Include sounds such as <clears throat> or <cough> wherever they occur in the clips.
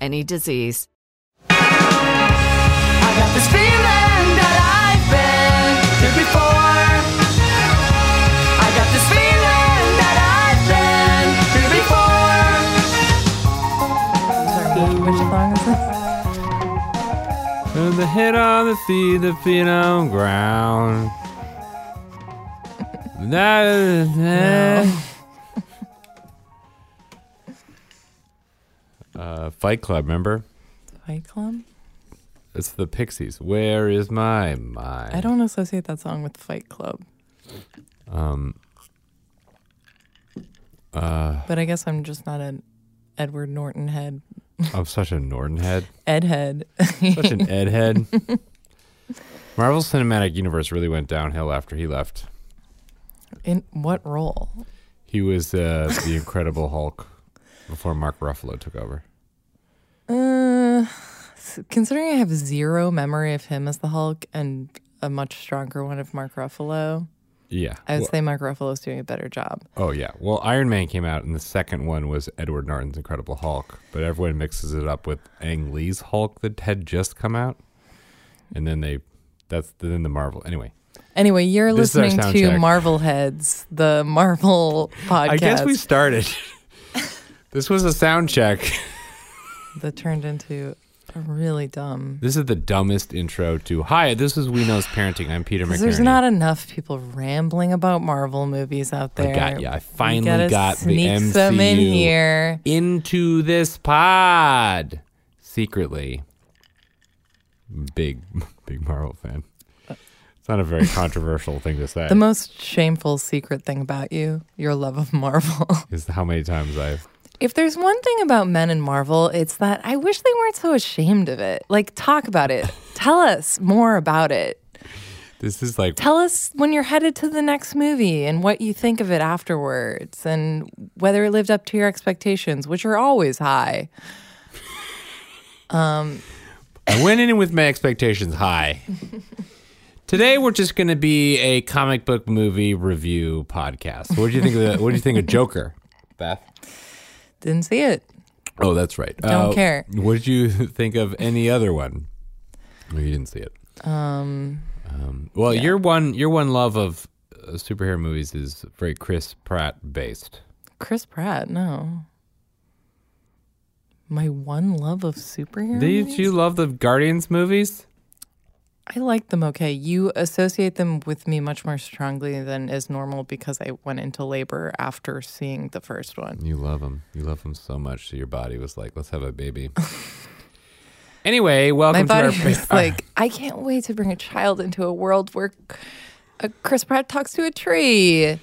any disease. I got this feeling that I've been here before. I got this feeling that I've been here before. Which song is this? And the head on the feet, the feet on ground. <laughs> That- uh, Fight Club, remember? Fight Club? It's the Pixies. Where is my mind? I don't associate that song with Fight Club, Um. Uh, but I guess I'm just not an Edward Norton head. I'm such a Norton head. <laughs> Ed head. Such an Ed head. <laughs> Marvel Cinematic Universe really went downhill after he left. In what role? He was uh, the Incredible Hulk before Mark Ruffalo took over. Uh, considering I have zero memory of him as the Hulk and a much stronger one of Mark Ruffalo, Yeah. I would Well- say Mark Ruffalo's doing a better job. Oh yeah. Well, Iron Man came out, and the second one was Edward Norton's Incredible Hulk, but everyone mixes it up with Ang Lee's Hulk that had just come out, and then they, that's then the Marvel. Anyway, Anyway, you're This is our listening to. Marvel Heads, the Marvel podcast I guess we started. This was a sound check. <laughs> that turned into a really dumb. This is the dumbest intro to. Hi, this is We Knows Parenting. I'm Peter McNerney. there's not enough people rambling about Marvel movies out I there. got ya. I finally got the sneak MCU some in here. into this pod secretly. Big, <laughs> big Marvel fan. It's not a very <laughs> controversial thing to say. The most shameful secret thing about you, your love of Marvel. is how many times I've. If there's one thing about men in Marvel, it's that I wish they weren't so ashamed of it. Like, talk about it. <laughs> Tell us more about it. This is like Tell us when you're headed to the next movie and what you think of it afterwards and whether it lived up to your expectations, which are always high. <laughs> Um, I went in with my expectations high. <laughs> Today we're just going to be a comic book movie review podcast. What do you think of the, What do you think of Joker, Beth? Didn't see it. Oh, that's right. Don't care. What did you <laughs> think of any other one? Oh, you didn't see it. Um, Um, well, your one your one love of uh, superhero movies is very Chris Pratt based. Chris Pratt, no. My one love of superheroes. Did you love the Guardians movies? I like them okay. You associate them with me much more strongly than is normal because I went into labor after seeing the first one. You love them. You love them so much. So your body was like, let's have a baby. <laughs> anyway, welcome My body to our was <laughs> like, I can't wait to bring a child into a world where uh, Chris Pratt talks to a tree.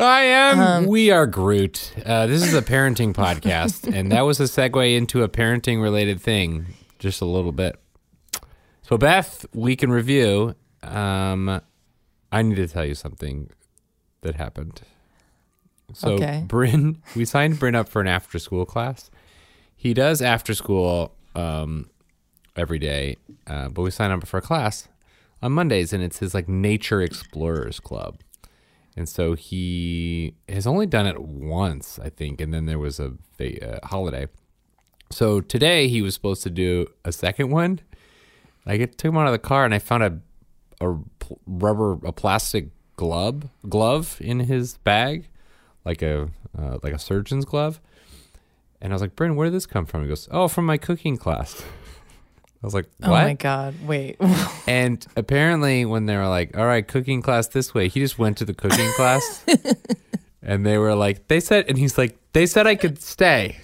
I am. Um, we are Groot. Uh, this is a parenting <laughs> podcast, and that was a segue into a parenting related thing, just a little bit. So, Beth, week in review. Um, I need to tell you something that happened. So, Okay. Bryn, <laughs> we signed Bryn up for an after school class. He does after school um, every day, uh, but we signed up for a class on Mondays, and it's his like Nature Explorers Club. And so he has only done it once, I think, and then there was a, va- uh holiday. So today he was supposed to do a second one. I get took him out of the car and I found a a rubber a plastic glove glove in his bag, like a uh, like a surgeon's glove. And I was like, Bryn, where did this come from? He goes, Oh, from my cooking class. <laughs> I was like, What? Oh my God. Wait. <laughs> And apparently, when they were like, "All right, cooking class this way," he just went to the cooking class, <laughs> and they were like, "They said," and he's like, "They said I could stay,"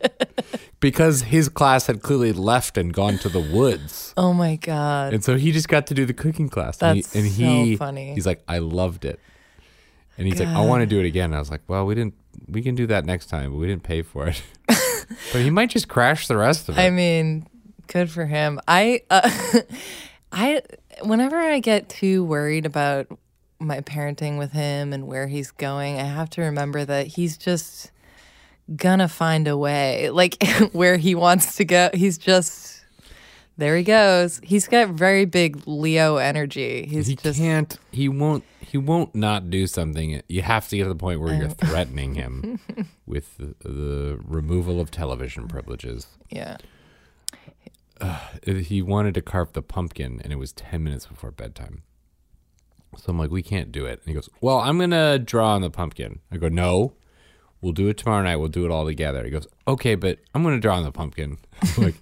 <laughs> because his class had clearly left and gone to the woods, oh my God. and so he just got to do the cooking class. That's and he, so and he, funny. He's like, "I loved it," and he's like, "I want to do it again." I was like, "Well, we didn't. We can do that next time, but we didn't pay for it." <laughs> but he might just crash the rest of it. I mean, good for him. I, uh, <laughs> I, whenever I get too worried about my parenting with him and where he's going, I have to remember that he's just gonna find a way. Like <laughs> where he wants to go, he's just there. He goes. He's got very big Leo energy. He's he just can't he won't he won't not do something you have to get to the point where you're <laughs> threatening him with the, the removal of television privileges yeah. Uh, he wanted to carve the pumpkin and it was 10 minutes before bedtime so i'm like we can't do it and he goes well i'm gonna draw on the pumpkin i go no we'll do it tomorrow night we'll do it all together he goes okay but i'm gonna draw on the pumpkin <laughs> I'm like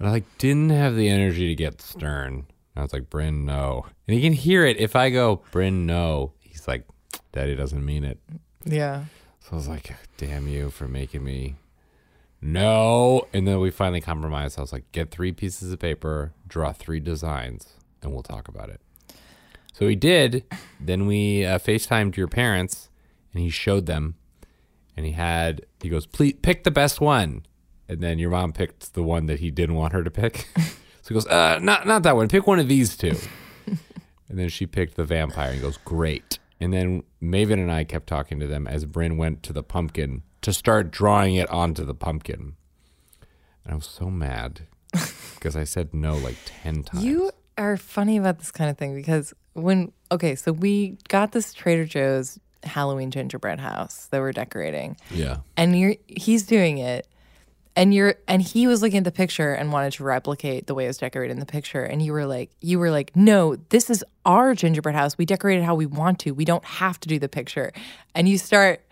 and I like didn't have the energy to get stern. I was like, Bryn, no. And he can hear it if I go, Bryn, no. He's like, Daddy doesn't mean it. Yeah. So I was like, damn you for making me no. And then we finally compromised. I was like, get three pieces of paper, draw three designs, and we'll talk about it. So he did. Then we uh, FaceTimed your parents, and he showed them. And he had, he goes, please pick the best one. And then your mom picked the one that he didn't want her to pick. <laughs> so he goes, uh, not, not that one. Pick one of these two. <laughs> And then she picked the vampire and he goes, Great. And then Maven and I kept talking to them as Bryn went to the pumpkin to start drawing it onto the pumpkin. And I was so mad <laughs> because I said no like 10 times. You are funny about this kind of thing because when okay, so we got this Trader Joe's Halloween gingerbread house that we're decorating, yeah. and you're he's doing it, and you're and he was looking at the picture and wanted to replicate the way it was decorated in the picture, and you were like, you were like, no, this is our gingerbread house. We decorate it how we want to. We don't have to do the picture, and you start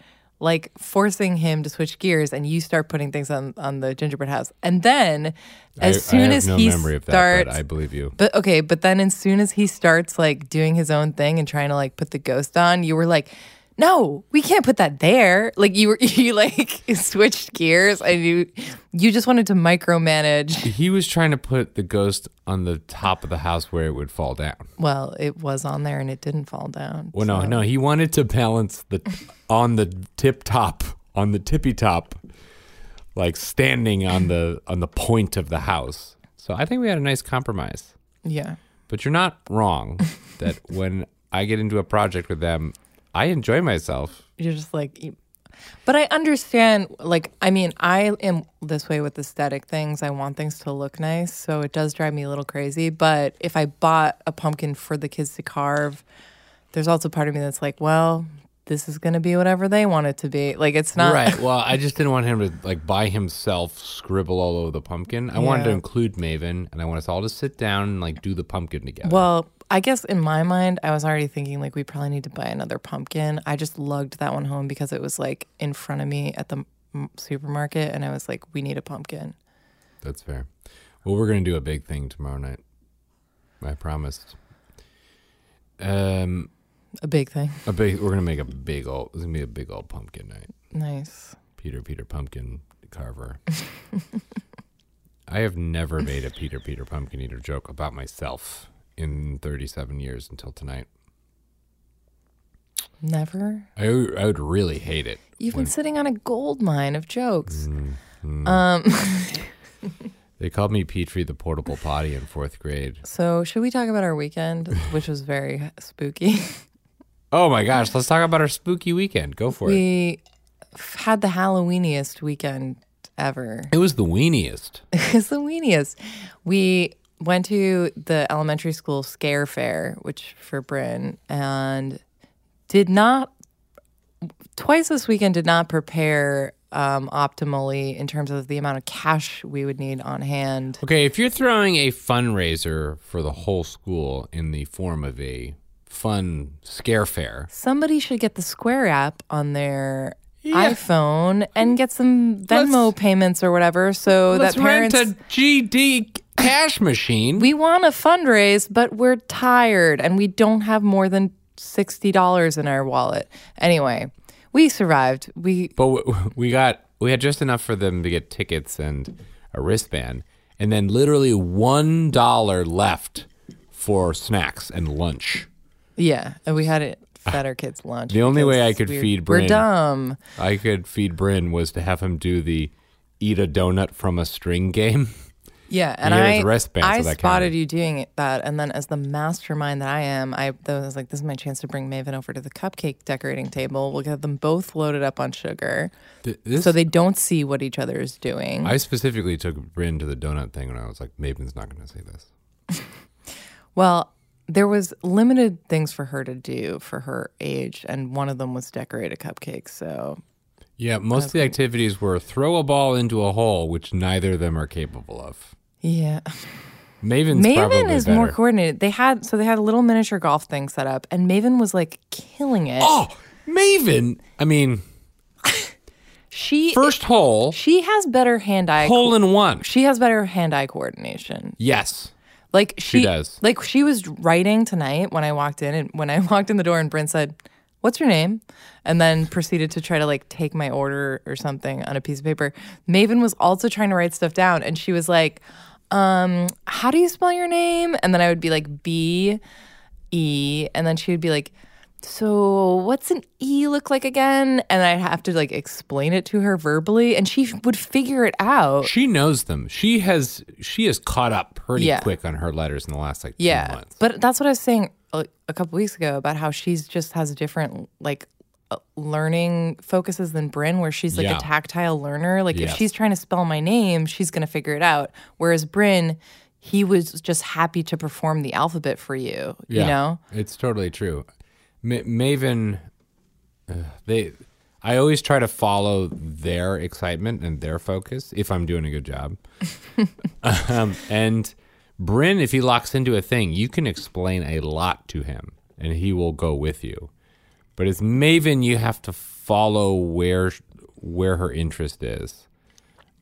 like forcing him to switch gears and you start putting things on on the gingerbread house and then as I, soon I as no he memory of that, starts but I believe you. but okay, but then as soon as he starts like doing his own thing and trying to like put the ghost on, you were like, "No, we can't put that there." Like you were <laughs> you like switched gears and you you just wanted to micromanage. He was trying to put the ghost on the top of the house where it would fall down. Well, it was on there and it didn't fall down. Well, no, no, he wanted to balance the on the tip top, on the tippy top, like standing on the on the point of the house. So I think we had a nice compromise. Yeah. But you're not wrong that when I get into a project with them, I enjoy myself. You're just like but I understand like I mean, I am this way with aesthetic things. I want things to look nice, so it does drive me a little crazy, but if I bought a pumpkin for the kids to carve, there's also part of me that's like, well, this is going to be whatever they want it to be. Like it's not right. <laughs> Well, I just didn't want him to like by himself scribble all over the pumpkin. I wanted to include Maven, and I want us all to sit down and like do the pumpkin together. Well, I guess in my mind, I was already thinking like we probably need to buy another pumpkin. I just lugged that one home because it was like in front of me at the m- supermarket, and I was like, we need a pumpkin. That's fair. Well, we're gonna do a big thing tomorrow night. I promised. Um, A big thing. a big. We're gonna make a big old. It's gonna be a big old pumpkin night. Nice. Peter Peter Pumpkin Carver. <laughs> I have never made a Peter Peter Pumpkin Eater joke about myself in 37 years until tonight. Never. I, I would really hate it. You've when- been sitting on a gold mine of jokes. Mm, Um, <laughs> They called me Petrie the portable potty in fourth grade. so should we talk about our weekend, which was very spooky? <laughs> Oh my gosh, let's talk about our spooky weekend. Go for it. we had the Halloweeniest weekend ever. It was the weeniest. <laughs> it's the weeniest. We went to the elementary school scare fair, which for Bryn, and did not twice this weekend did not prepare um, optimally in terms of the amount of cash we would need on hand. Okay, if you're throwing a fundraiser for the whole school in the form of a fun scare fair, Somebody should get the Square app on their iPhone and get some Venmo payments or whatever, so let's that parents. rent a GD cash <coughs> machine. we want to fundraise, but we're tired and we don't have more than sixty dollars in our wallet. Anyway, we survived. We But we got we had just enough for them to get tickets and a wristband, and then literally one dollar left for snacks and lunch. Yeah, and we had it fed our kids lunch. The only way I could we're- feed We're dumb. I could feed Bryn was to have him do the eat a donut from a string game. <laughs> Yeah, and I his wristband, so I spotted counted. you doing that, and then as the mastermind that I am, I that was like, this is my chance to bring Maven over to the cupcake decorating table. We'll get them both loaded up on sugar, Th- This, so they don't see what each other is doing. I specifically took Bryn to the donut thing when I was like, Maven's not going to say this. <laughs> Well, there was limited things for her to do for her age, and one of them was decorate a cupcake. So Yeah, most of the activities were throw a ball into a hole, which neither of them are capable of. yeah, Maven's Maven is better. more coordinated. They had so they had a little miniature golf thing set up, and Maven was like killing it. Oh, Maven! I mean, she first hole, she has better hand eye. hole in one. she has better hand eye coordination. Yes. Like she, does. Like she was writing tonight when I walked in, and when I <laughs> walked in the door, and Brent said, "What's your name?" and then proceeded to try to like take my order or something on a piece of paper. Maven was also trying to write stuff down, and she was like, um, "How do you spell your name?" And then I would be like, "B E," and then she would be like. So, what's an E look like again? And I'd have to like explain it to her verbally, and she would figure it out. She knows them. She has she has caught up pretty Yeah. quick on her letters in the last like two yeah months. but that's what i was saying a, a couple weeks ago about how she's just has different like uh, learning focuses than Bryn, where she's like Yeah. a tactile learner. Like Yes. if she's trying to spell my name, she's going to figure it out. Whereas Bryn, he was just happy to perform the alphabet for you. yeah, You know, it's totally true. Ma- Maven, uh, they, I always try to follow their excitement and their focus if I'm doing a good job. <laughs> um, and Bryn, if he locks into a thing, you can explain a lot to him, and he will go with you. But as Maven, you have to follow where where her interest is,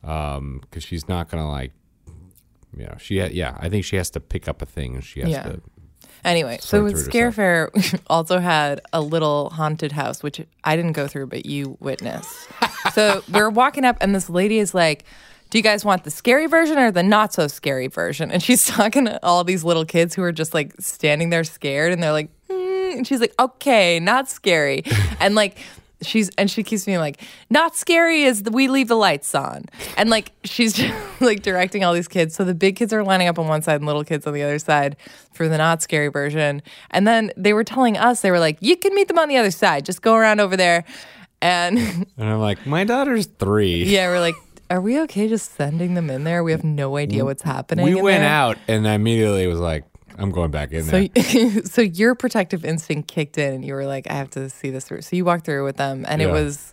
because she's not gonna like, you know, she ha- yeah. I think she has to pick up a thing, she has Yeah. to. Anyway, so Scare Fair <laughs> also had a little haunted house, which I didn't go through, but you witnessed. so <laughs> we're walking up, and this lady is like, "Do you guys want the scary version or the not so scary version?" And she's <laughs> talking to all these little kids who are just like standing there scared, and they're like, "Hmm," and she's like, "Okay, not scary," and like. She's and she keeps being like, not scary is the, we leave the lights on, and like she's <laughs> just, like directing all these kids. So the big kids are lining up on one side and little kids on the other side for the not scary version. And then they were telling us they were like, you can meet them on the other side. Just go around over there, and <laughs> And I'm like, my daughter's three. yeah, we're like, are we okay just sending them in there? We have no idea what's happening. we went there. out, and I immediately was like, I'm going back in So, there. <laughs> so your protective instinct kicked in, and you were like, I have to see this through. So you walked through with them, and it was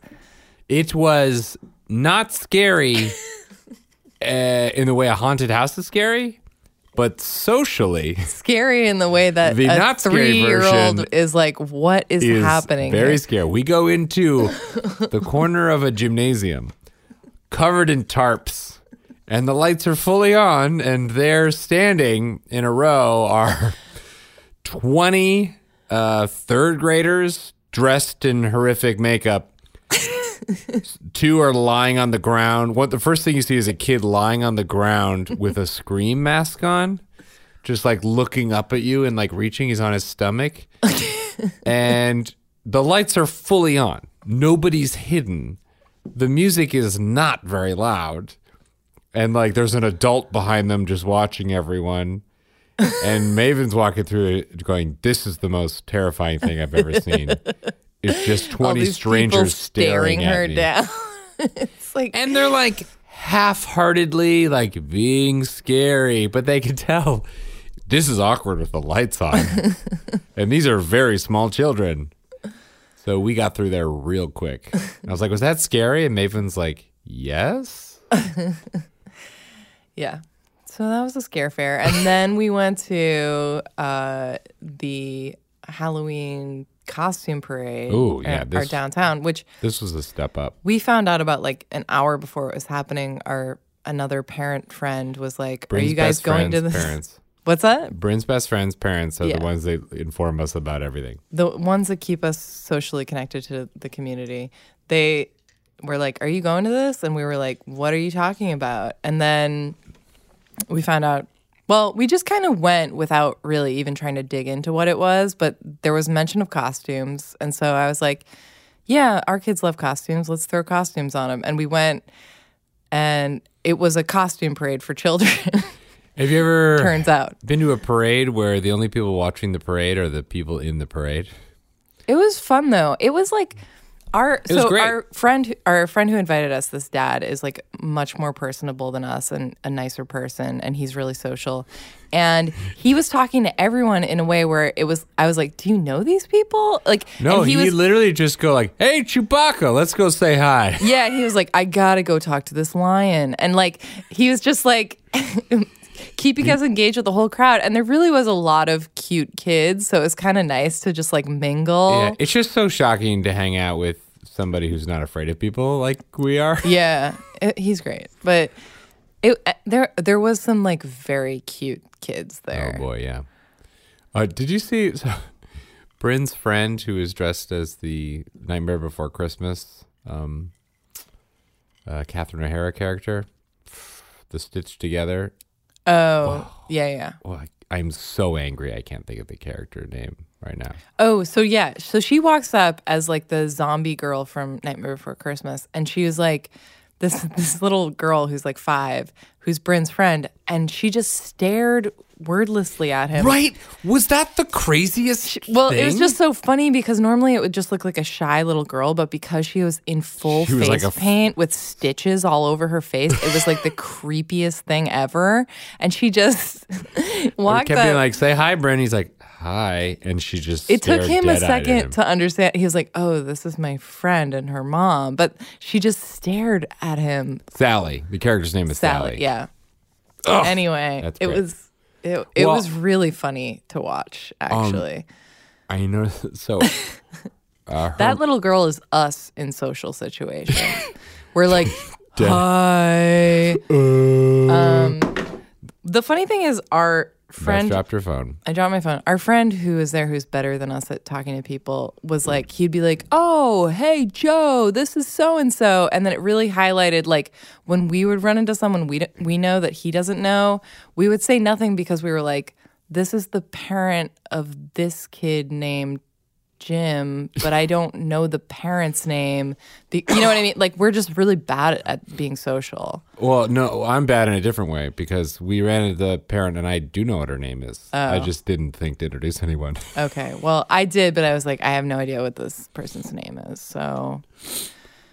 It was not scary <laughs> uh, in the way a haunted house is scary, but socially <laughs> scary in the way that The a not three-year-old is like, what is, is happening? very here? scary. We go into the corner of a gymnasium covered in tarps, and the lights are fully on, and there standing in a row are <laughs> 20 uh, third graders dressed in horrific makeup. <laughs> Two are lying on the ground. What the first thing you see is a kid lying on the ground with a scream mask on, just like looking up at you and like reaching. He's on his stomach, <laughs> and the lights are fully on. Nobody's hidden. The music is not very loud, and like there's an adult behind them just watching everyone. And Maven's walking through it going, This is the most terrifying thing I've ever seen. It's just All 20 these strangers staring, staring at her me. down. <laughs> it's like And they're like half-heartedly like being scary, but they can tell this is awkward with the lights on. <laughs> and these are very small children. So we got through there real quick. And I was like, "Was that scary?" And Maven's like, "Yes." <laughs> Yeah. So that was a scare fair. And <laughs> then we went to uh, the Halloween costume parade Ooh, yeah, at our this- downtown, which This was a step up. we found out about like an hour before it was happening. Our another parent friend was like, Bryn's Are you guys best going to friend's this? parents. <laughs> What's that? Bryn's best friend's parents are Yeah. the ones that inform us about everything. the ones that keep us socially connected to the community they were like are you going to this and we were like what are you talking about and then we found out well we just kind of went without really even trying to dig into what it was but there was mention of costumes. And so i was like yeah our kids love costumes. Let's throw costumes on them and we went and it was a costume parade for children. <laughs> Have you ever turns out. been to a parade where the only people watching the parade are the people in the parade? It was fun though. It was like our was so our friend our friend who invited us, this dad, is like much more personable than us and a nicer person, and he's really social. And he was talking to everyone in a way where it was I was like, Do you know these people? Like No, and he, he, was literally just go like, "Hey, Chewbacca, let's go say hi." Yeah, he was like, I gotta go talk to this lion. And like he was just like <laughs> keeping us engaged with the whole crowd. And there really was a lot of cute kids. So it was kind of nice to just like mingle. Yeah, it's just so shocking to hang out with somebody who's not afraid of people like we are. <laughs> Yeah, it, he's great, but it uh, there there was some like very cute kids there. Oh boy, yeah. Uh, did you see so, <laughs> Bryn's friend who was dressed as the Nightmare Before Christmas, um, uh, Catherine O'Hara character, the stitched together? Oh, yeah, yeah. Oh, I, I'm so angry. I can't think of the character name right now. Oh, so yeah, so she walks up as like the zombie girl from Nightmare Before Christmas, and she was like this this little girl who's like five, who's Bryn's friend, and she just stared wordlessly at him. Right? Was that the craziest? Well, it was just so funny because normally it would just look like a shy little girl, but because she was in full She face like f- paint with stitches all over her face, it was like the <laughs> creepiest thing ever. And she just <laughs> I walked kept up. being like, "Say hi, Bryn." He's like, "Hi," and she just. it took him a dead-eyed him. second to understand. He was like, "Oh, this is my friend and her mom," but she just stared at him. Sally. The character's name is Sally. Sally, yeah. anyway, it was it, it Well- was really funny to watch. Um, actually, I know. <laughs> So <laughs> uh, that little girl is us in social situations. <laughs> We're like, hi. Uh, um, the funny thing is, our friend dropped her phone. I dropped my phone. Our friend who is there, who's better than us at talking to people, was like, he'd be like, "Oh, hey Joe, this is so and so," and then it really highlighted like when we would run into someone we d- we know that he doesn't know, we would say nothing because we were like, "This is the parent of this kid named." Jim, but I don't know the parent's name. Be- you know what I mean? Like we're just really bad at, being social. Well, no, I'm bad in a different way because we ran into the parent and I do know what her name is. I Oh. just didn't think to introduce anyone. <laughs> Okay. Well, I did, but I was like, I have no idea what this person's name is. So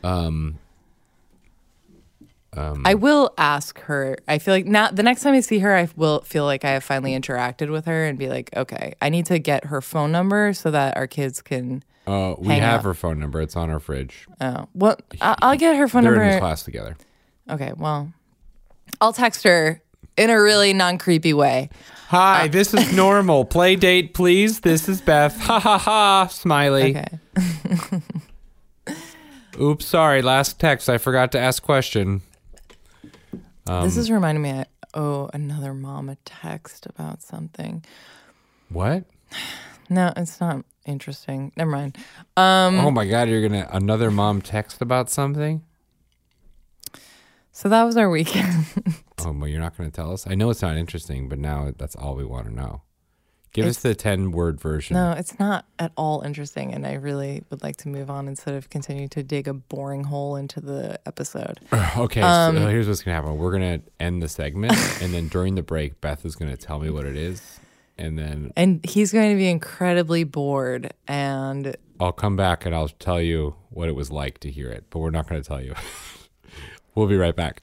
Um, I will ask her. I feel like now the next time I see her, I will feel like I have finally interacted with her and be like, okay, I need to get her phone number so that our kids can. uh, we Hang have up. her phone number. It's on our fridge. Oh, well, I- I'll get her phone They're number. in this class together. Okay. Well, I'll text her in a really non creepy way. Hi, this is <laughs> normal. Play date, please. This is Beth. Ha ha ha. Smiley. Okay. <laughs> Oops, sorry. Last text. I forgot to ask question. This is reminding me I owe another mom a text about something. What? <sighs> No, it's not interesting. Never mind. Um, oh my God! You're gonna another mom text about something? so that was our weekend. <laughs> Oh, well, you're not gonna tell us. I know it's not interesting, but now that's all we want to know. Give us the ten word version. no, it's not at all interesting, and I really would like to move on instead of continue to dig a boring hole into the episode. <sighs> Okay, Um, so here's what's gonna happen. We're gonna end the segment, <laughs> and then during the break, Beth is gonna tell me what it is, and then And he's going to be incredibly bored, and I'll come back and I'll tell you what it was like to hear it. But we're not gonna tell you. <laughs> we'll be right back.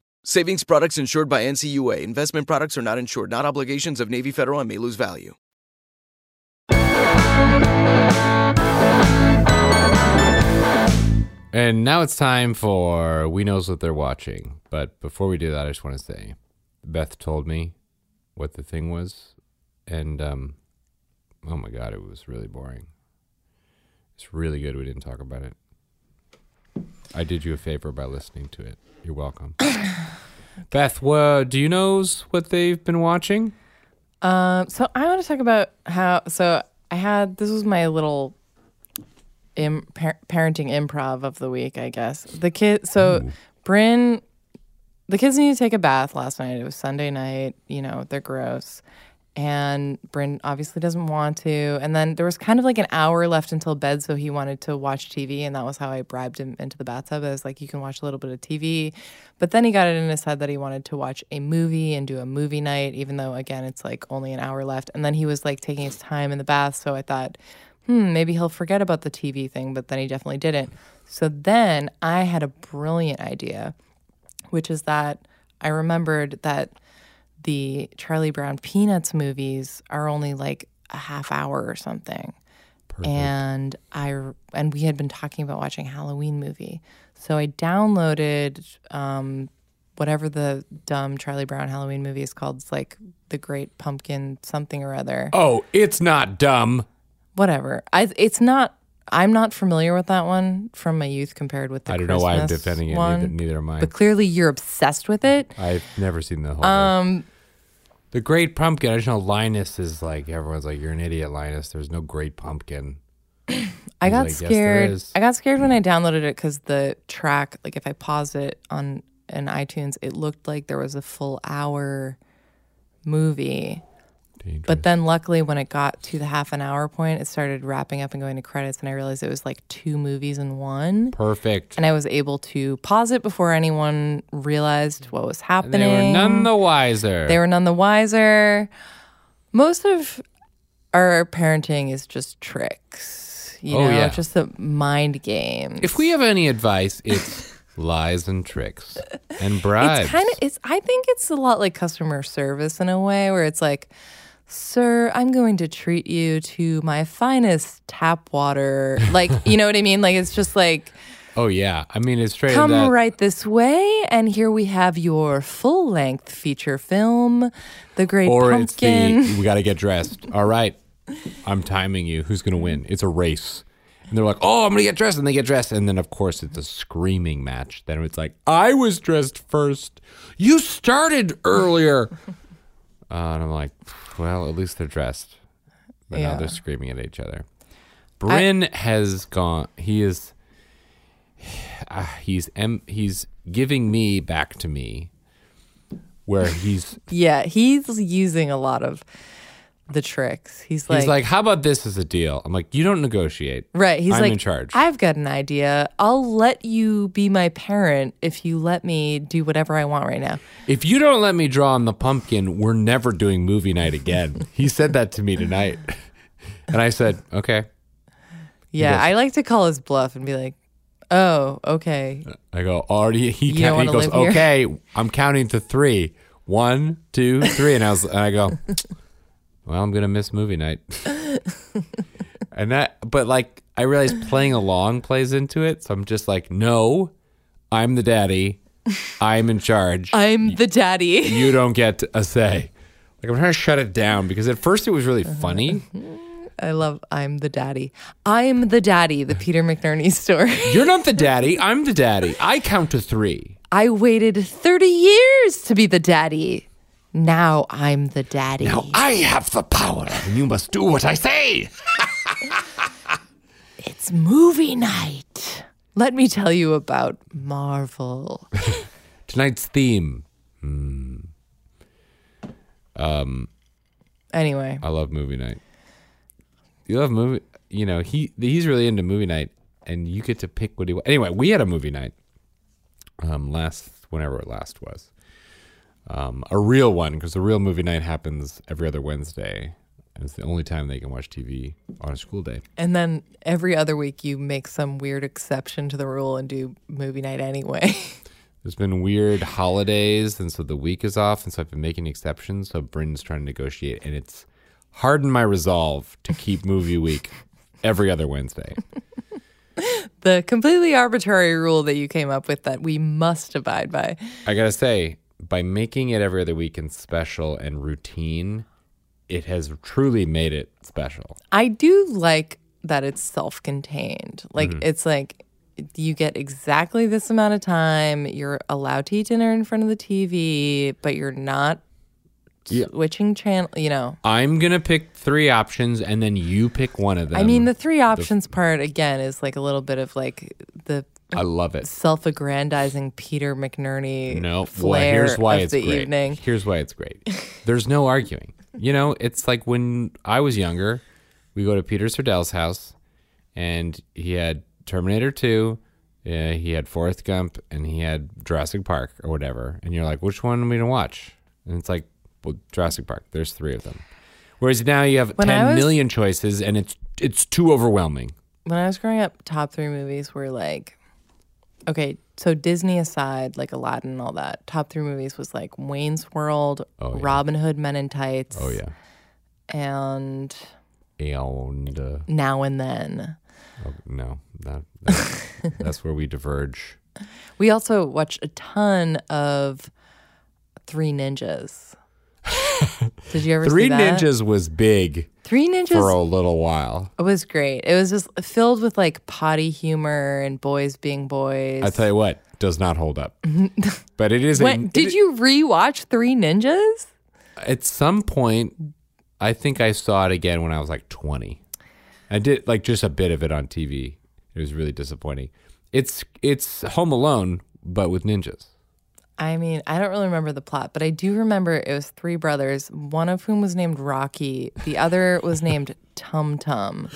Savings products insured by NCUA. Investment products are not insured, not obligations of Navy Federal and may lose value. And now it's time for We Knows What They're Watching. But before we do that, I just want to say Beth told me what the thing was. And, um, oh my God, it was really boring. It's really good we didn't talk about it. I did you a favor by listening to it. You're welcome. <coughs> Beth, wha do you know what they've been watching? Um, so I want to talk about how. So I had this was my little Im, par- parenting improv of the week, I guess. The kid. So Bryn, the kids need to take a bath last night. It was Sunday night. You know they're gross, and Bryn obviously doesn't want to. And then there was kind of like an hour left until bed, so he wanted to watch TV, and that was how I bribed him into the bathtub. I was like, "You can watch a little bit of TV," but then he got it in his head that he wanted to watch a movie and do a movie night, even though again it's like only an hour left. And then he was like taking his time in the bath, so I thought, hmm, maybe he'll forget about the TV thing, but then he definitely didn't. So then I had a brilliant idea, which is that I remembered that the Charlie Brown Peanuts movies are only like a half hour or something. And I and we had been talking about watching Halloween movie. So I downloaded um, whatever the dumb Charlie Brown Halloween movie is called. It's like The Great Pumpkin something or other. Oh, it's not dumb. Whatever. I it's not I'm not familiar with that one from my youth compared with the I don't know why I'm Christmas defending it. one. Neither, neither am I. But clearly you're obsessed with it. I've never seen the whole. Um The Great Pumpkin. I just know Linus is like everyone's like you're an idiot, Linus. There's no Great Pumpkin. <clears throat> I got like, scared. is." I got scared when I downloaded it because the track, like if I pause it on an iTunes, it looked like there was a full hour movie. Dangerous. But then luckily when it got to the half an hour point, it started wrapping up and going to credits and I realized it was like two movies in one. Perfect. And I was able to pause it before anyone realized what was happening. And they were none the wiser. They were none the wiser. Most of our parenting is just tricks. You Oh, know, yeah. just the mind games. If we have any advice, it's <laughs> lies and tricks and bribes. It's kind of it's I think it's a lot like customer service in a way where it's like Sir, I'm going to treat you to my finest tap water. Like, you know what I mean? Like, it's just like, Oh yeah, I mean it's straight. come that, right this way, and here we have your full length feature film, The Great Or Pumpkin. it's the <laughs> we got to get dressed. All right, I'm timing you. Who's gonna win? It's a race. And they're like, "Oh, I'm gonna get dressed," and they get dressed, and then of course it's a screaming match. Then it's like, "I was dressed first. You started earlier." Uh, and I'm like, "Well, at least they're dressed." But now they're screaming at each other. Bryn has gone. He is. <sighs> Uh, he's em- he's giving me back to me, where he's <laughs> yeah, he's using a lot of the tricks. He's like, He's like, how about this as a deal? I'm like, you don't negotiate. right. He's I'm like, in charge. I've got an idea. I'll let you be my parent if you let me do whatever I want right now. if you don't let me draw on the pumpkin, we're never doing movie night again. he said that to me tonight. <laughs> And I said, okay. Yeah, I like to call his bluff and be like, "Oh, okay, I go, already. He, You don't he wanna goes, live here? okay, I'm counting to three. One, two, three. And I was, and I go, well, I'm going to miss movie night. <laughs> and that, but like, I realize playing along plays into it. So I'm just like, no, I'm the daddy. I'm in charge. I'm the daddy." you <laughs> don't get a say. Like I'm trying to shut it down because at first it was really uh-huh. funny. I love "I'm the daddy." I'm the daddy. The Peter McNerney story. <laughs> You're not the daddy. I'm the daddy. I count to three. I waited 30 years to be the daddy. Now I'm the daddy. Now I have the power, and you must do what I say. <laughs> It's movie night. Let me tell you about Marvel. <laughs> Tonight's theme. Um. Anyway, I love movie night. You love movie. You know he he's really into movie night, and you get to pick what he. wa- Anyway, we had a movie night. Um, last whenever it last was, um, a real one because the real movie night happens every other Wednesday. And it's the only time they can watch TV on a school day. and then every other week you make some weird exception to the rule and do movie night anyway. <laughs> There's been weird holidays, and so the week is off, and so I've been making exceptions. So Bryn's trying to negotiate, and it's hardened my resolve to keep <laughs> movie week every other Wednesday. the completely arbitrary rule that you came up with that we must abide by. I gotta say, by making it every other week and special and routine, it has truly made it special. I do like that it's self contained. Like, Mm-hmm. it's like you get exactly this amount of time. You're allowed to eat dinner in front of the TV, but you're not Yeah. switching channel. You know, I'm gonna pick three options, and then you pick one of them. I mean, the three options part again is like a little bit of like the I love it. self aggrandizing Peter McNerney No, well, here's why it's the great. evening. Here's why it's great. There's no arguing. You know, it's like when I was younger, we go to Peter Sardell's house, and he had Terminator 2, uh, he had Forrest Gump, and he had Jurassic Park or whatever. And you're like, which one are we gonna watch? And it's like, well, Jurassic Park. There's three of them. Whereas now you have When ten million was- choices, and it's it's too overwhelming. When I was growing up, top three movies were like, okay, so Disney aside, like Aladdin and all that, top three movies was like Wayne's World, Oh, yeah. Robin Hood Men in Tights, Oh yeah, and and uh, Now and Then. oh, no, that, that, <laughs> that's where we diverge. We also watched a ton of Three Ninjas. <laughs> Did you ever Three see that? Ninjas was big Three Ninjas for a little while. It was great. It was just filled with like potty humor and boys being boys. I tell you what, does not hold up. <laughs> but it is. a- did it- you rewatch Three Ninjas? At some point, I think I saw it again when I was like twenty. I did like just a bit of it on TV. It was really disappointing. It's it's Home Alone, but with ninjas. I mean, I don't really remember the plot, but I do remember it was three brothers, one of whom was named Rocky, the other was named Tum Tum.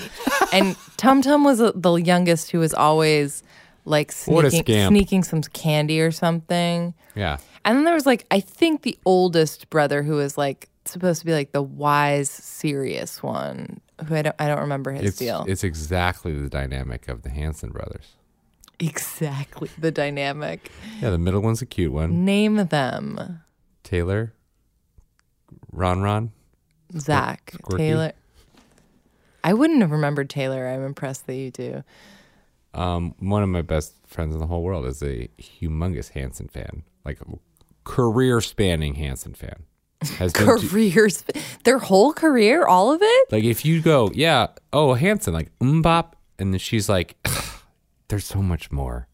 And Tum Tum was uh, the youngest who was always like sneaking, sneaking some candy or something. Yeah. And then there was like, I think the oldest brother who was like supposed to be like the wise, serious one, who I don't, I don't remember his It's deal. it's exactly the dynamic of the Hanson brothers. Exactly the dynamic. Yeah, the middle one's a cute one. Name them Taylor, Ron Ron. Zac, Squirky. Taylor. I wouldn't have remembered Taylor. I'm impressed that you do. Um, one of my best friends in the whole world is a humongous Hanson fan, like career spanning Hanson fan. Has <laughs> been to- Careers, their whole career, all of it. like if you go, yeah, oh Hanson, like MMMBop, and then she's like, there's so much more.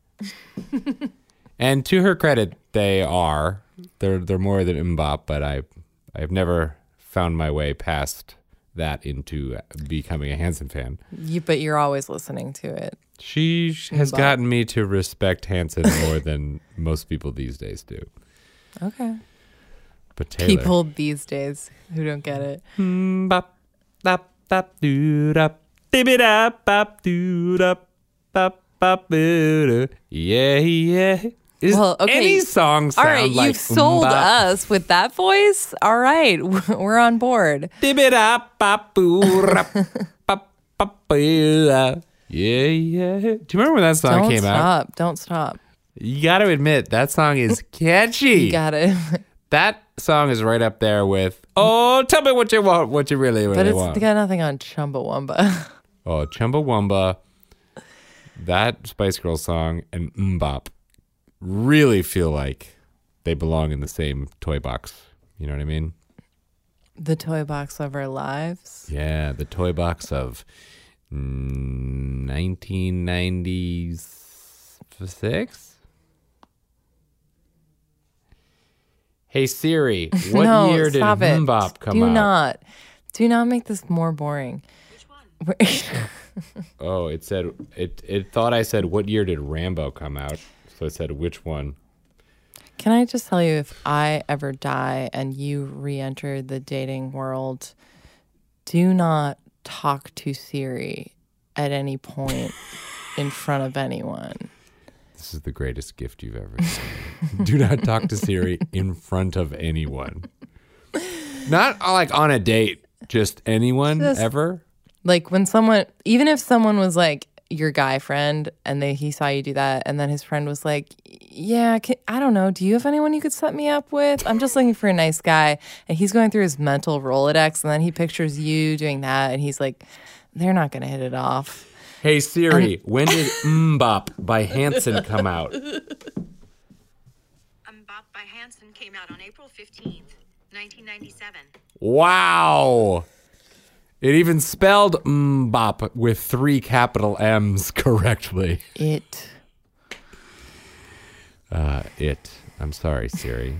<laughs> and to her credit, they are. They're they're more than MMMBop, but I I've never found my way past that into becoming a Hanson fan. You, but you're always listening to it. She sh- has MMMBop. gotten me to respect Hanson more <laughs> than most people these days do. Okay. But Taylor, People these days who don't get it. MMMBop, dap, dap, doo, dap, dibby, dap, bap, doo, dap, yeah, yeah. Is Well, okay. any song All sound right, like you've sold us with that voice. All right, we're on board. Yeah, yeah. Do you remember when that song came out? Don't came out? stop. Don't stop. You got to admit that song is catchy. You got it. That song is right up there with "Oh, tell me what you want, what you really, really But it's want." got nothing on Chumbawamba. oh, Chumbawamba, that Spice Girls song, and MMMBop really feel like they belong in the same toy box. You know what I mean? the toy box of our lives. Yeah, the toy box of mm, 1996. Hey Siri, <laughs> what no, year did stop it. MMMBop come Do out? not. Do not make this more boring. Which one? <laughs> <laughs> Oh, it said it. It thought I said what year did Rambo come out? So it said which one? Can I just tell you, if I ever die and you re-enter the dating world, do not talk to Siri at any point in front of anyone. This is the greatest gift you've ever seen. <laughs> Do not talk to Siri in front of anyone. Not like on a date, just anyone Just- ever. Like when someone, even if someone was like your guy friend and they he saw you do that, and then his friend was like, "Yeah, can, I don't know. Do you have anyone you could set me up with? I'm just looking for a nice guy." And he's going through his mental Rolodex, and then he pictures you doing that, and he's like, "They're not gonna hit it off." Hey Siri, when did MMMBop by Hanson come out? <laughs> MMMBop by Hanson came out on April 15th, 1997. Wow. It even spelled MMMBop with three capital M's <laughs> correctly. It. Uh, it. I'm sorry, Siri.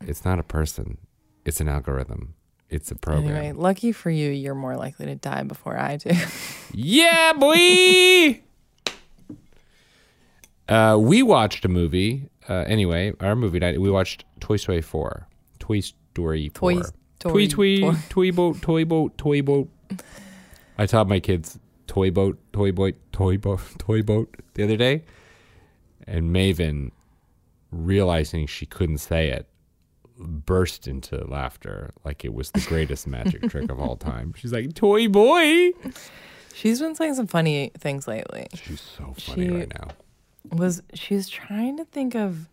It's not a person. It's an algorithm. It's a program. Anyway, lucky for you, you're more likely to die before I do. <laughs> Yeah, boy. uh, we watched a movie. Uh, anyway, our movie night. We watched Toy Story four. Toy Story four. Toy Story toy toy boat toy boat toy boat. I taught my kids toy boat toy boat toy boat <laughs> toy boat the other day, and Maven, realizing she couldn't say it, burst into laughter like it was the <laughs> greatest magic trick of all time. She's like, "Toy boy." She's been saying some funny things lately. She's so funny She- right now. Was she was trying to think of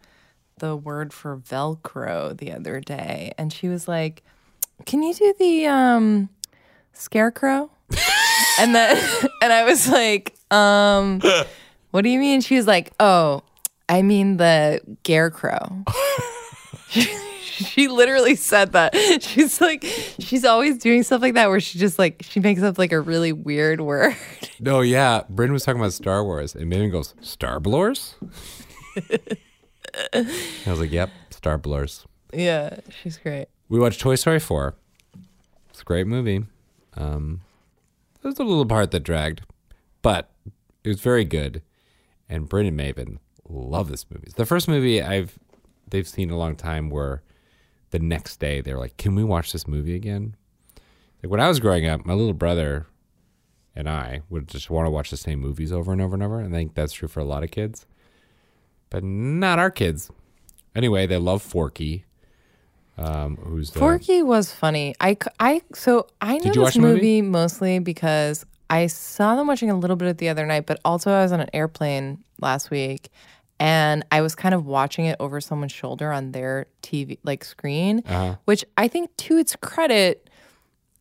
the word for Velcro the other day, and she was like, "Can you do the um, scarecrow?" and then, <laughs> and I was like, um, "What do you mean?" She was like, "Oh, I mean the scarecrow." <laughs> she literally said that. She's like, she's always doing stuff like that where she just like she makes up like a really weird word. <laughs> No, yeah. Bryn was talking about Star Wars, and Maven goes, Star Blurs? I was like, yep, Star Blurs. yeah, she's great. We watched Toy Story 4. It's a great movie. Um, there's a little part that dragged, but it was very good. And Bryn and Maven love this movie. It's the first movie I've they've seen in a long time where the next day they're like, "Can we watch this movie again?" Like when I was growing up, my little brother and I would just want to watch the same movies over and over and over. And I think that's true for a lot of kids, but not our kids. Anyway, they love Forky. Um, who's the, Forky was funny. I, I so I know this movie? movie mostly because I saw them watching a little bit of the other night, but also I was on an airplane last week and I was kind of watching it over someone's shoulder on their TV like screen, Uh-huh. which I think to its credit,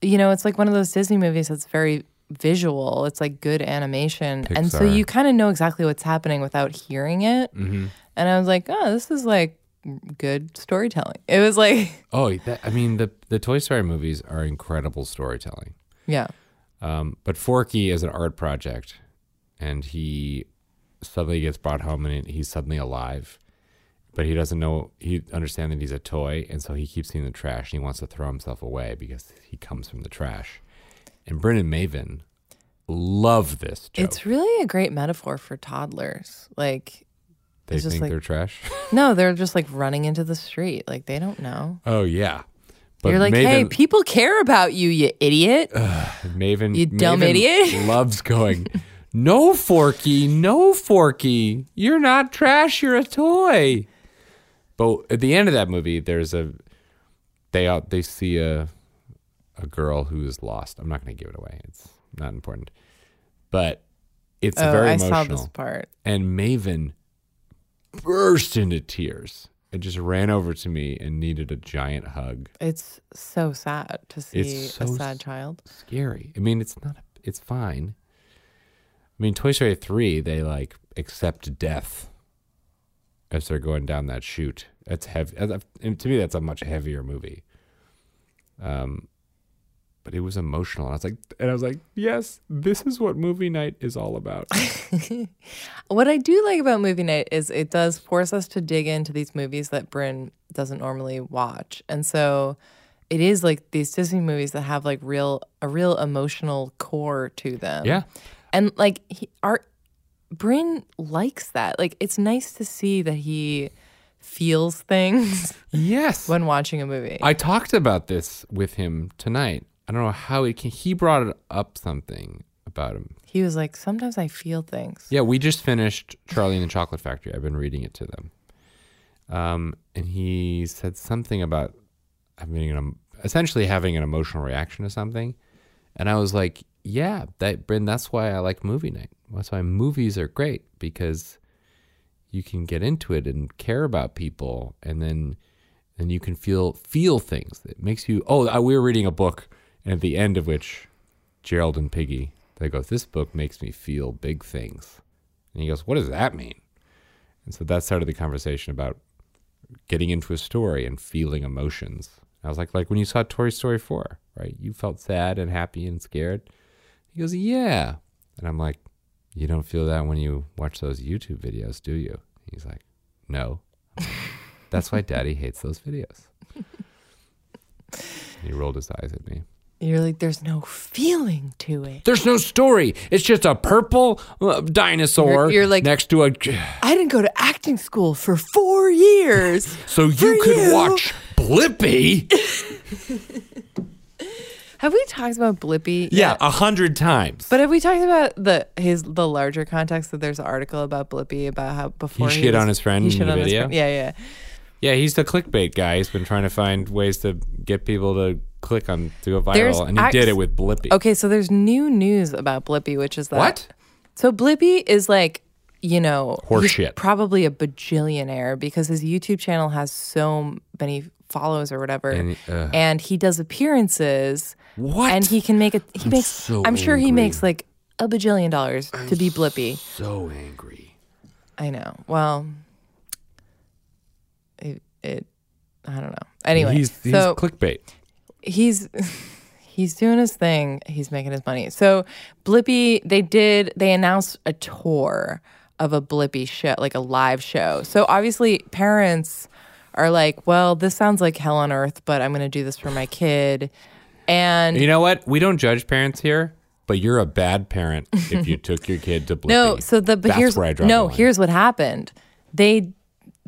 you know, it's like one of those Disney movies that's very visual. It's like good animation. And so you kind of know exactly what's happening without hearing it. Mm-hmm. And I was like, oh, this is like good storytelling. It was like, <laughs> Oh, that, I mean the the Toy Story movies are incredible storytelling. yeah. Um, but Forky is an art project, and he suddenly gets brought home, and he's suddenly alive. But he doesn't know he understand that he's a toy, and so he keeps seeing the trash. And he wants to throw himself away because he comes from the trash. And Bryn and Maven love this joke. It's really a great metaphor for toddlers. Like, they it's think like- they're trash. <laughs> no, they're just like running into the street. Like, they don't know. oh yeah, but You're like, hey, people care about you, you idiot. Maven, You dumb Maven idiot. <laughs> loves going. No, Forky, no, Forky. You're not trash. You're a toy. But at the end of that movie, there's a they out they see a a girl who is lost. I'm not going to give it away. It's not important, but it's oh, very I emotional. saw this part. And Maven burst into tears and just ran over to me and needed a giant hug. It's so sad to see It's a sad child. scary. I mean, it's not. It's fine. I mean, Toy Story three, they like accept death as they're going down that chute. That's heavy. And to me, that's a much heavier movie. Um, but it was emotional. And I was like, and I was like, yes, this is what movie night is all about. <laughs> What I do like about movie night is it does force us to dig into these movies that Bryn doesn't normally watch. And so it is like these Disney movies that have like real a real emotional core to them. Yeah. And like he our Bryn likes that. Like it's nice to see that he feels things yes. <laughs> when watching a movie. I talked about this with him tonight. I don't know how he can. He brought it up something about him. he was like, Sometimes I feel things. Yeah, we just finished Charlie and the Chocolate Factory. I've been reading it to them. Um, and he said something about having an essentially having an emotional reaction to something. And I was like, yeah, that Bryn, that's why I like movie night. That's why movies are great because you can get into it and care about people and then and you can feel feel things. It makes you Oh, I, we were reading a book and at the end of which Gerald and Piggie they go, This book makes me feel big things. And he goes, What does that mean? And so that started the conversation about getting into a story and feeling emotions. I was like, like when you saw Toy Story 4, right? You felt sad and happy and scared. He goes, Yeah. And I'm like, You don't feel that when you watch those YouTube videos, do you? He's like, No. Like, That's why <laughs> daddy hates those videos. he rolled his eyes at me. You're like, There's no feeling to it. There's no story. It's just a purple uh, dinosaur You're- you're like- next to a. I didn't go to acting school for four years. <laughs> So you could you. watch Blippi. <laughs> Have we talked about Blippi? Yeah, a hundred times. But have we talked about the his the larger context that there's an article about Blippi about how before shit was- on his friend he in shit the on his video? friend. Yeah, yeah. yeah, he's the clickbait guy. He's been trying to find ways to get people to click on to go viral, There's and he act- did it with Blippi. Okay, so there's new news about Blippi, which is that What? So Blippi is like you know Horseshit. probably a bajillionaire because his YouTube channel has so many follows or whatever, And, uh, and he does appearances. What? And he can make it. He makes. so I'm sure he makes like a bajillion dollars to be Blippi. So angry. I know. Well, it, it I don't know. Anyway, he's, he's so clickbait. He's <laughs> he's doing his thing. He's making his money. So Blippi, they did. They announced a tour of a Blippi show, like a live show. So obviously, parents are like, "Well, this sounds like hell on earth, but I'm going to do this for my kid." And You know what? We don't judge parents here, but you're a bad parent if you <laughs> took your kid to Blippi. No, so the but That's here's where I draw no. Here's what happened. They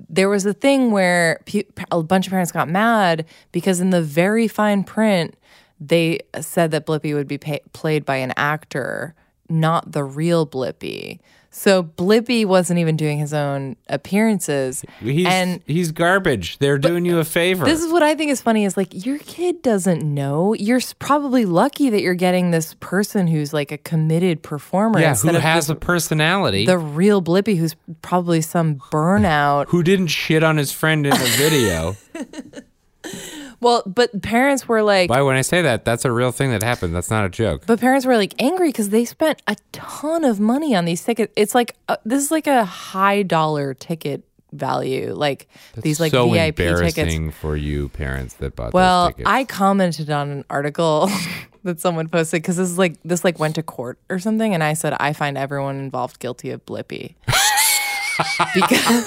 there was a thing where pe- a bunch of parents got mad because in the very fine print they said that Blippi would be pa played by an actor, not the real Blippi. So Blippi wasn't even doing his own appearances. He's and he's garbage. They're doing you a favor. this is what I think is funny is like your kid doesn't know. You're probably lucky that you're getting this person who's like a committed performer yeah, who has the, a personality? the real Blippi who's probably some burnout. who didn't shit on his friend in a video? <laughs> well, but parents were like Why, when I say that, that's a real thing that happened. That's not a joke. But parents were like angry because they spent a ton of money on these tickets. It's like uh, this is like a high dollar ticket value, like these like so VIP embarrassing tickets. for you parents that bought Well, those tickets. I commented on an article <laughs> that someone posted because this is like this like went to court or something, and I said I find everyone involved guilty of Blippi <laughs> because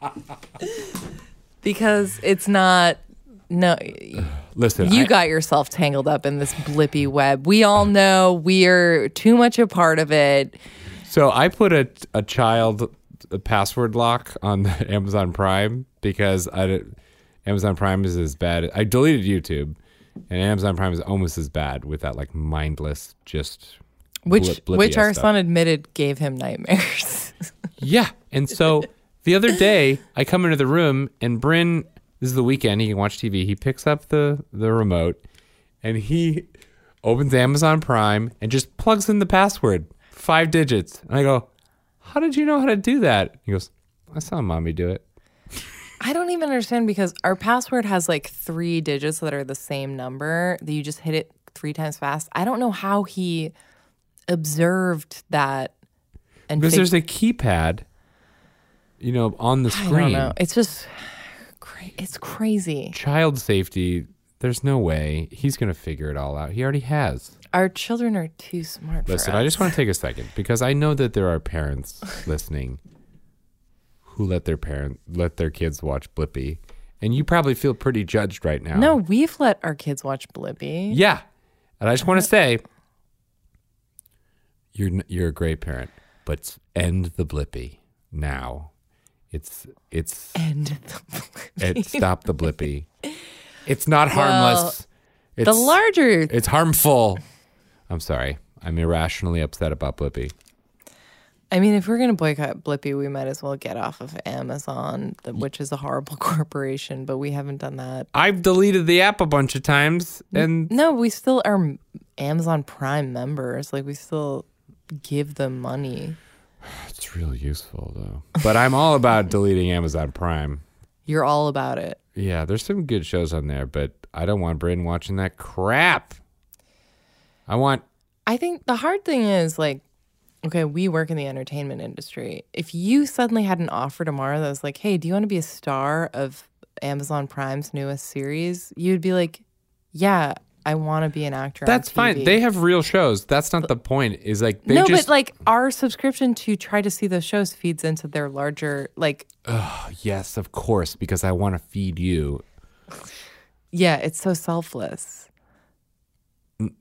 <laughs> because it's not no. Listen, You I- got yourself tangled up in this blippi web. We all know we're too much a part of it. So I put a a child a password lock on the <laughs> Amazon Prime because I Amazon Prime is as bad. I deleted YouTube, and Amazon Prime is almost as bad with that like mindless just Which blip- which our stuff. son admitted gave him nightmares. <laughs> Yeah. And so <laughs> the other day, I come into the room and Bryn, this is the weekend, he can watch TV. He picks up the, the remote and he opens Amazon Prime and just plugs in the password, five digits. And I go, How did you know how to do that? He goes, I saw mommy do it. <laughs> I don't even understand because our password has like three digits that are the same number that you just hit it three times fast. I don't know how he observed that and Because fig- there's a keypad, you know, on the I screen. don't know. It's just cra- it's crazy. Child safety, there's no way he's going to figure it all out. He already has. Our children are too smart Listen, I just want to take a second because I know that there are parents <laughs> listening who let their parent let their kids watch Blippi, and you probably feel pretty judged right now. No, we've let our kids watch Blippi. yeah, and I just want to say, you're you're a great parent, but end the Blippi now. It's it's And the <laughs> it, stop the Blippi. It's not harmless. it's the larger It's harmful. I'm sorry. I'm irrationally upset about Blippi. I mean, if we're going to boycott Blippi, we might as well get off of Amazon, which is a horrible <laughs> corporation, but we haven't done that. I've deleted the app a bunch of times, and No, we still are Amazon Prime members. Like, we still give them money. It's real useful though. But I'm all about <laughs> deleting Amazon Prime. You're all about it. Yeah, there's some good shows on there, but I don't want Braden watching that crap. I want I think the hard thing is, like, okay, we work in the entertainment industry. If you suddenly had an offer tomorrow that was like, hey, do you want to be a star of Amazon Prime's newest series? You'd be like, yeah, I want to be an actor. on that's fine. They have real shows. That's not the point. Is like they no, just but like our subscription to try to see those shows feeds into their larger, like, Oh, yes, of course, because I want to feed you. yeah, it's so selfless.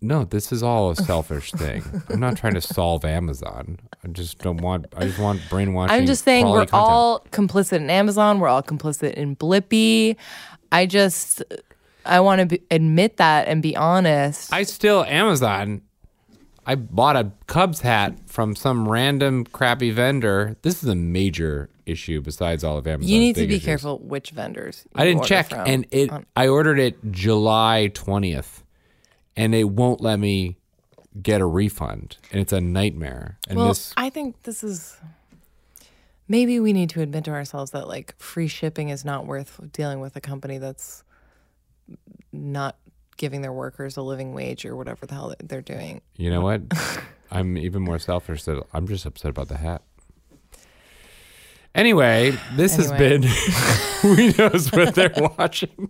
No, this is all a selfish thing. I'm not trying to solve Amazon. I just don't want. I just want brainwashing. I'm just saying we're content. all complicit in Amazon. We're all complicit in Blippi. I just, I want to be, admit that and be honest. I still Amazon. I bought a Cubs hat from some random crappy vendor. This is a major issue besides all of Amazon. you need to be careful which vendors. you I didn't order check, from. and it. I ordered it July twentieth, and it won't let me get a refund, and it's a nightmare. And well, this, I think this is. Maybe we need to admit to ourselves that like free shipping is not worth dealing with a company that's not giving their workers a living wage or whatever the hell they're doing. you know what? <laughs> I'm even more selfish. That I'm just upset about the hat. Anyway, this Anyway. has been. <laughs> Who knows what they're <laughs> watching?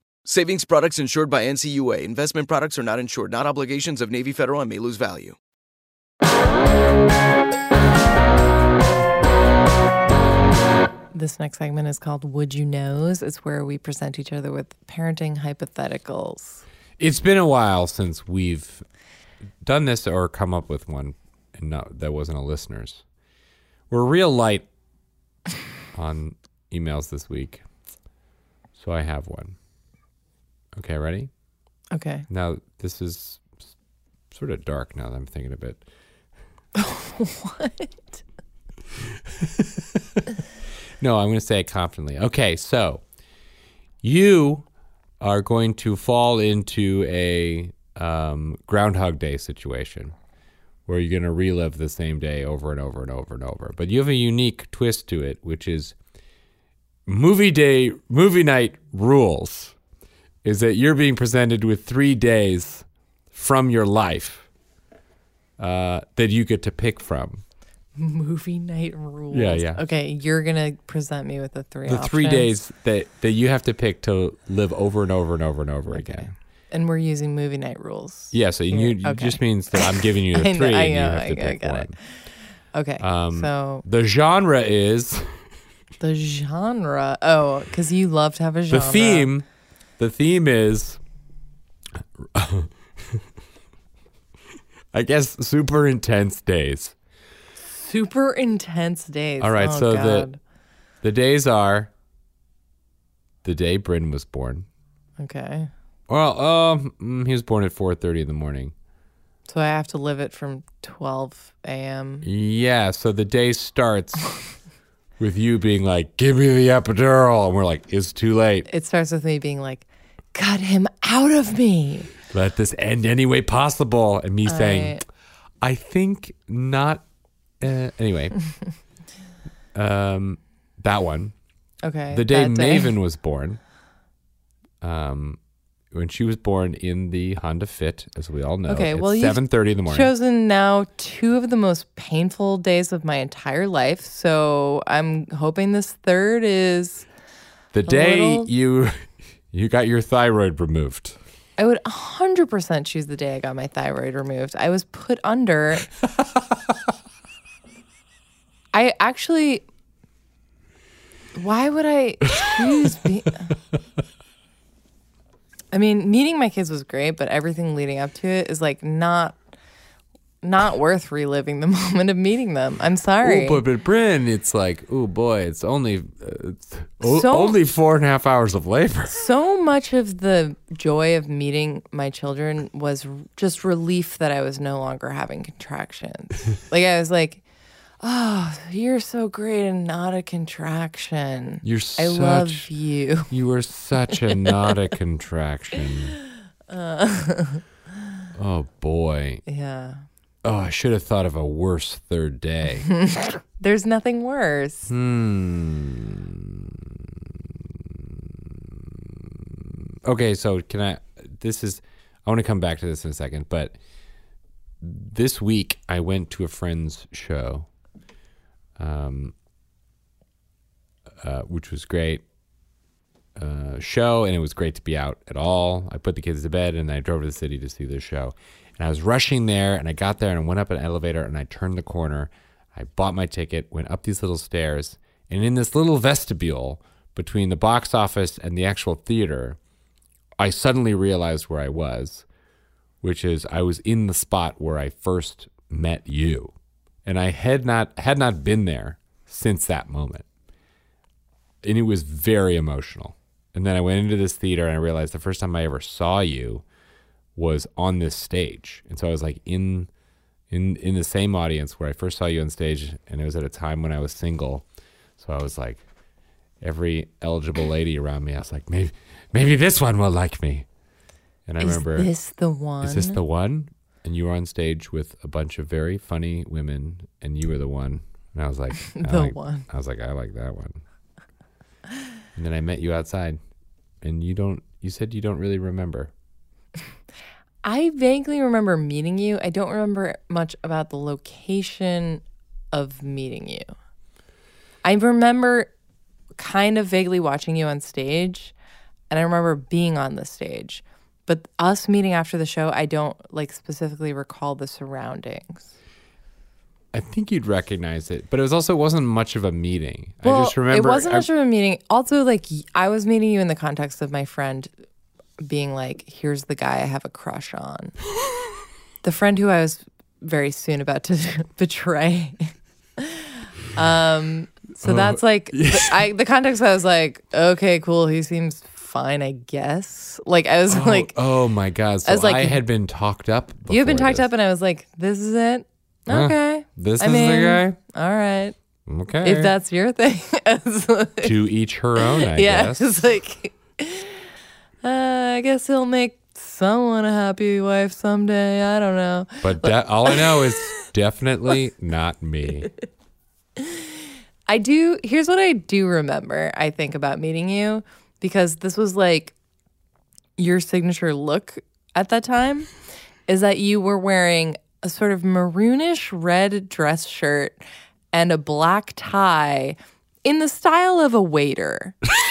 Savings products insured by NCUA. Investment products are not insured, not obligations of Navy Federal and may lose value. This next segment is called Would You Knows. It's where we present each other with parenting hypotheticals. It's been a while since we've done this or come up with one, and no, that wasn't a listener's. We're real light on emails this week, so I have one. Okay, ready? Okay. Now this is sort of dark. Now that I'm thinking of it. what? <laughs> No, I'm going to say it confidently. Okay, so you are going to fall into a um, Groundhog Day situation where you're going to relive the same day over and over and over and over. But you have a unique twist to it, which is movie day, movie night rules. Is that you're being presented with three days from your life uh, that you get to pick from. Movie night rules. Yeah, yeah. Okay, you're gonna present me with the three. the three options, days that, that you have to pick to live over and over and over and over again. and we're using movie night rules. Yeah, so you, it Okay. just means that I'm giving you <laughs> the know- three I and you know, have I to pick one. it. Okay, Um, so The genre is the genre. Oh, because you love to have a genre. the theme. The theme is, I guess, super intense days. Super intense days. All right, Oh, so the God. the days are the day Bryn was born. Okay, Well, um, mm, he was born at four thirty in the morning. so I have to live it from 12 a.m. Yeah, so the day starts with you being like, "Give me the epidural," and we're like, "It's too late. It starts with me being like, "Cut him out of me." Let this end any way possible," and me saying, I- "I think not." Uh, anyway, <laughs> um, that one. Okay. The day that day. Maven was born, um, when she was born in the Honda Fit, as we all know, Okay, well, you've seven thirty in the morning. chosen now two of the most painful days of my entire life. So I'm hoping this third is. the day little- you you got your thyroid removed. I would 100% choose the day I got my thyroid removed. I was put under. <laughs> I actually. Why would I choose? Be- I mean, meeting my kids was great, but everything leading up to it is like not not worth reliving the <laughs> moment of meeting them. I'm sorry. Oh, but but Bryn, it's like, oh boy, it's only uh, it's So- only four and a half hours of labor. <laughs> so much of the joy of meeting my children was just relief that I was no longer having contractions. <laughs> like I was like, "Oh, you're so great and not a contraction. You're I love such- you." You were such a not a contraction. oh boy. Yeah. Oh, I should have thought of a worse third day. <laughs> There's nothing worse. Hmm. Okay, so can I? This is. I want to come back to this in a second, but this week I went to a friend's show, um, uh, which was great. Uh, show and it was great to be out at all. I put the kids to bed and I drove to the city to see this show. And I was rushing there and I got there and went up an elevator and I turned the corner. I bought my ticket, went up these little stairs, and in this little vestibule between the box office and the actual theater, I suddenly realized where I was, which is I was in the spot where I first met you. And I had not had not been there since that moment. And it was very emotional. And then I went into this theater and I realized the first time I ever saw you was on this stage. And so I was like in in in the same audience where I first saw you on stage and it was at a time when I was single. So I was like every eligible lady around me, I was like, maybe maybe this one will like me. And I Is remember Is this the one? Is this the one? And you were on stage with a bunch of very funny women and you were the one. And I was like <laughs> I The like- one. I was like, I like that one. And then I met you outside and you don't you said you don't really remember. I vaguely remember meeting you. I don't remember much about the location of meeting you. I remember kind of vaguely watching you on stage, and I remember being on the stage. But us meeting after the show, I don't like specifically recall the surroundings. I think you'd recognize it, but it was also wasn't much of a meeting. Well, I just remember it wasn't I- much of a meeting. Also, like I was meeting you in the context of my friend being like, "Here's the guy I have a crush on." <laughs> the friend who I was very soon about to <laughs> betray. <laughs> um, so Oh, that's like the, I the context. I was like, "Okay, cool. He seems fine, I guess." Like I was oh, like, oh my god! So I was like- I had been talked up. "You have been talked this. up," and I was like, "This is it." Okay, This I is the mean, guy? All right. Okay. If that's your thing, like- to each her own, I yeah, guess. it's like, uh, I guess he'll make someone a happy wife someday. I don't know. But de- all I know is <laughs> definitely not me. I do. Here's what I do remember. I think about meeting you because this was like your signature look at that time. Is that you were wearing a sort of maroonish red dress shirt and a black tie in the style of a waiter. <laughs>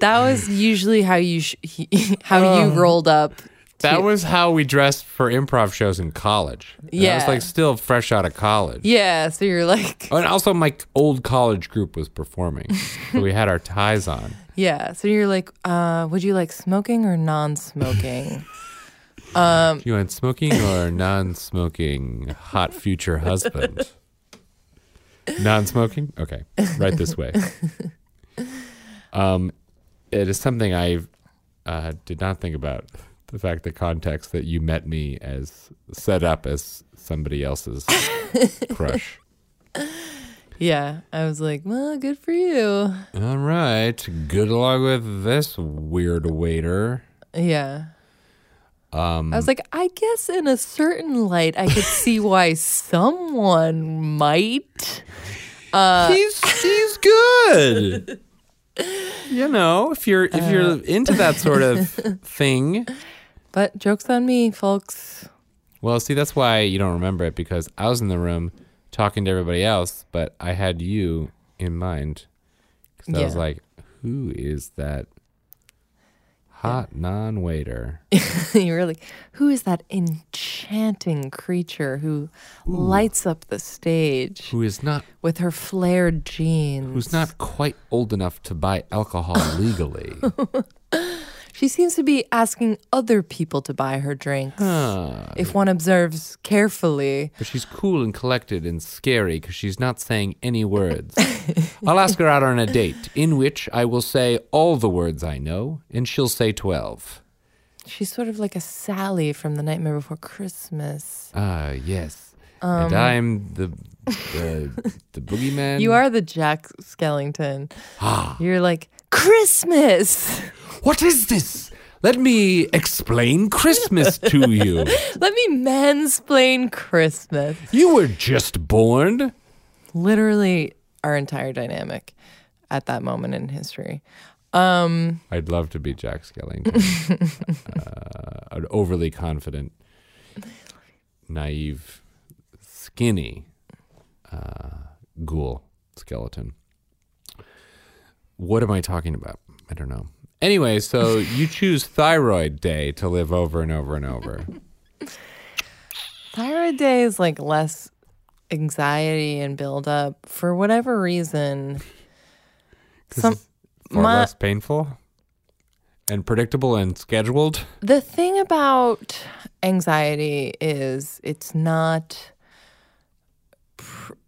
that was usually how you sh- <laughs> how you rolled up. That was how we dressed for improv shows in college. And I was like still fresh out of college. Yeah, so you're like, Oh, and also my old college group was performing. <laughs> so we had our ties on. yeah, so you're like, uh, would you like smoking or non-smoking? <laughs> um, You want smoking or non-smoking hot future husband? Non-smoking? Okay. Right this way. Um, it is something I uh, did not think about. The fact, the context that you met me as set up as somebody else's <laughs> crush. yeah, I was like, well, good for you. All right. Good luck with this weird waiter. Yeah. Um, I was like, I guess in a certain light, I could see <laughs> why someone might. Uh, he's he's good. <laughs> you know, if you're if you're uh. into that sort of <laughs> thing. But jokes on me, folks. Well, see, that's why you don't remember it because I was in the room talking to everybody else, but I had you in mind. 'Cause I was like, who is that hot non waiter? <laughs> you like, who is that enchanting creature who lights up the stage Who is not with her flared jeans? who's not quite old enough to buy alcohol <laughs> legally? She seems to be asking other people to buy her drinks. If one observes carefully. But she's cool and collected and scary because she's not saying any words. <laughs> I'll ask her out on a date in which I will say all the words I know, and she'll say 12. She's sort of like a Sally from The Nightmare Before Christmas. Ah, yes. and I'm the, the, the boogeyman. Um, <laughs> You are the Jack Skellington. Ah. You're like, Christmas! What is this? Let me explain Christmas to you. <laughs> Let me mansplain Christmas. You were just born. Literally our entire dynamic at that moment in history. Um, I'd love to be Jack Skellington. <laughs> uh, an overly confident, naive, skinny uh, ghoul skeleton. What am I talking about? I don't know. Anyway, so <laughs> you choose Thyroid Day to live over and over and over. Thyroid Day is like less anxiety and buildup for whatever reason. Some it's far my- less painful and predictable and scheduled. The thing about anxiety is it's not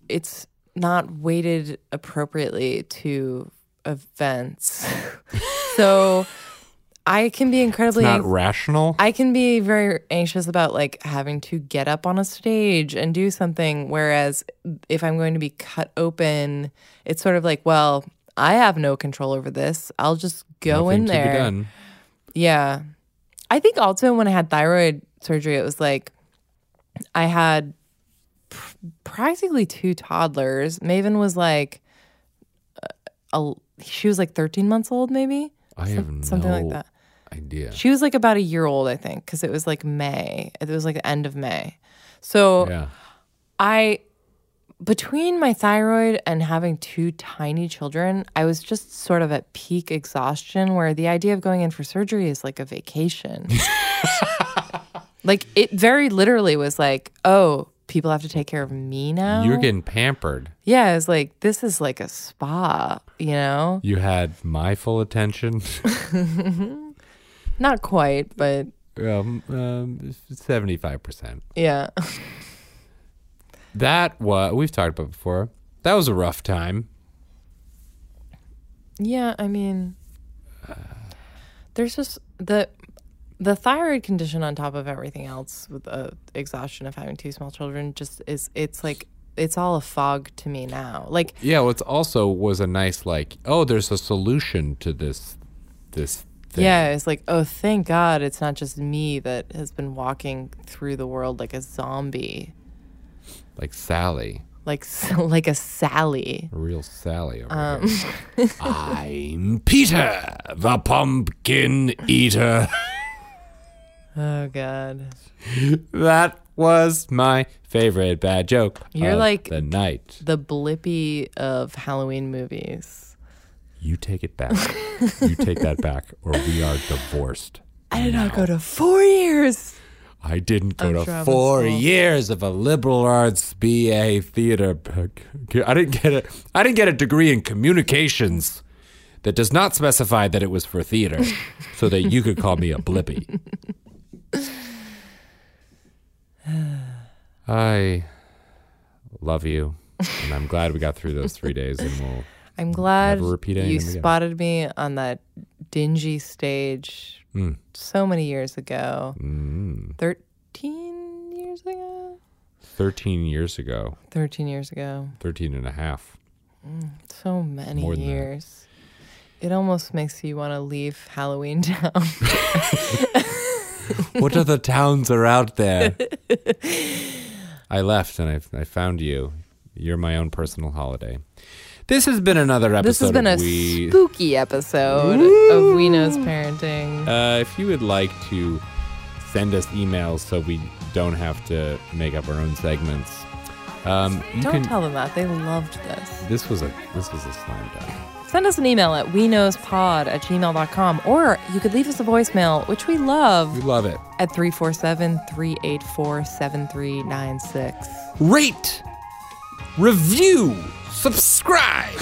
it's not weighted appropriately to events. so I can be It's incredibly not anx- rational. I can be very anxious about like having to get up on a stage and do something. Whereas if I'm going to be cut open, it's sort of like, well, I have no control over this. I'll just go Nothing in there. Yeah. I think also when I had thyroid surgery, it was like I had pr- practically two toddlers. Maven was like, a, she was like 13 months old, maybe? I Some- have no something like that. idea. She was like about a year old, I think, because it was like May. It was like the end of May. So yeah. I, between my thyroid and having two tiny children, I was just sort of at peak exhaustion where the idea of going in for surgery is like a vacation. <laughs> like it very literally was like, oh, people have to take care of me now. You're getting pampered. yeah, it's like, this is like a spa, you know? You had my full attention. <laughs> Not quite, but um, um, 75%. yeah. That was, we've talked about before. That was a rough time. Yeah, I mean, there's just the the thyroid condition on top of everything else with the exhaustion of having two small children. Just is it's like it's all a fog to me now. Like Yeah, well, it's also was a nice, like, oh, there's a solution to this, this thing. yeah, it's like oh, thank God, it's not just me that has been walking through the world like a zombie, Like Sally. like <laughs> like a Sally. A real Sally over Um, here. <laughs> I'm Peter, the pumpkin eater. <laughs> oh God, that was my favorite bad joke. You're like- the night. the Blippi of Halloween movies. You take it back. you take that back, or we are divorced. I did not go to four years. I didn't go to four years of a liberal arts BA theater. I didn't get it. I didn't get a degree in communications that does not specify that it was for theater, so that you could call me a blippi. <sighs> I love you, and I'm glad we got through those three days, and we'll. I'm glad Never repeat you again. spotted me on that dingy stage Mm. so many years ago. Mm, 13 years ago? 13 years ago, 13 years ago. 13 and a half. So many More years. It almost makes you want to leave Halloween <laughs> Town. <laughs> <laughs> what other towns are out there? <laughs> I left and I, I found you. You're my own personal holiday. This has been another episode this has been a We. spooky episode of We Knows Parenting. Uh, if you would like to send us emails so we don't have to make up our own segments, um, you Don't can. tell them that. They loved this. this was a this was a slam dunk. Send us an email at we knowspod at gmail.com or you could leave us a voicemail, which we love, We love it. at 347 384 7396. Rate, review, subscribe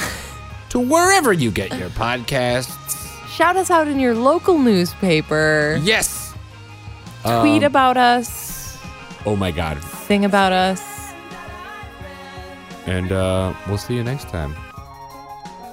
to wherever you get your podcasts. Shout us out in your local newspaper. Yes. Tweet Um, about us. Oh my God. Sing about us. And uh, we'll see you next time.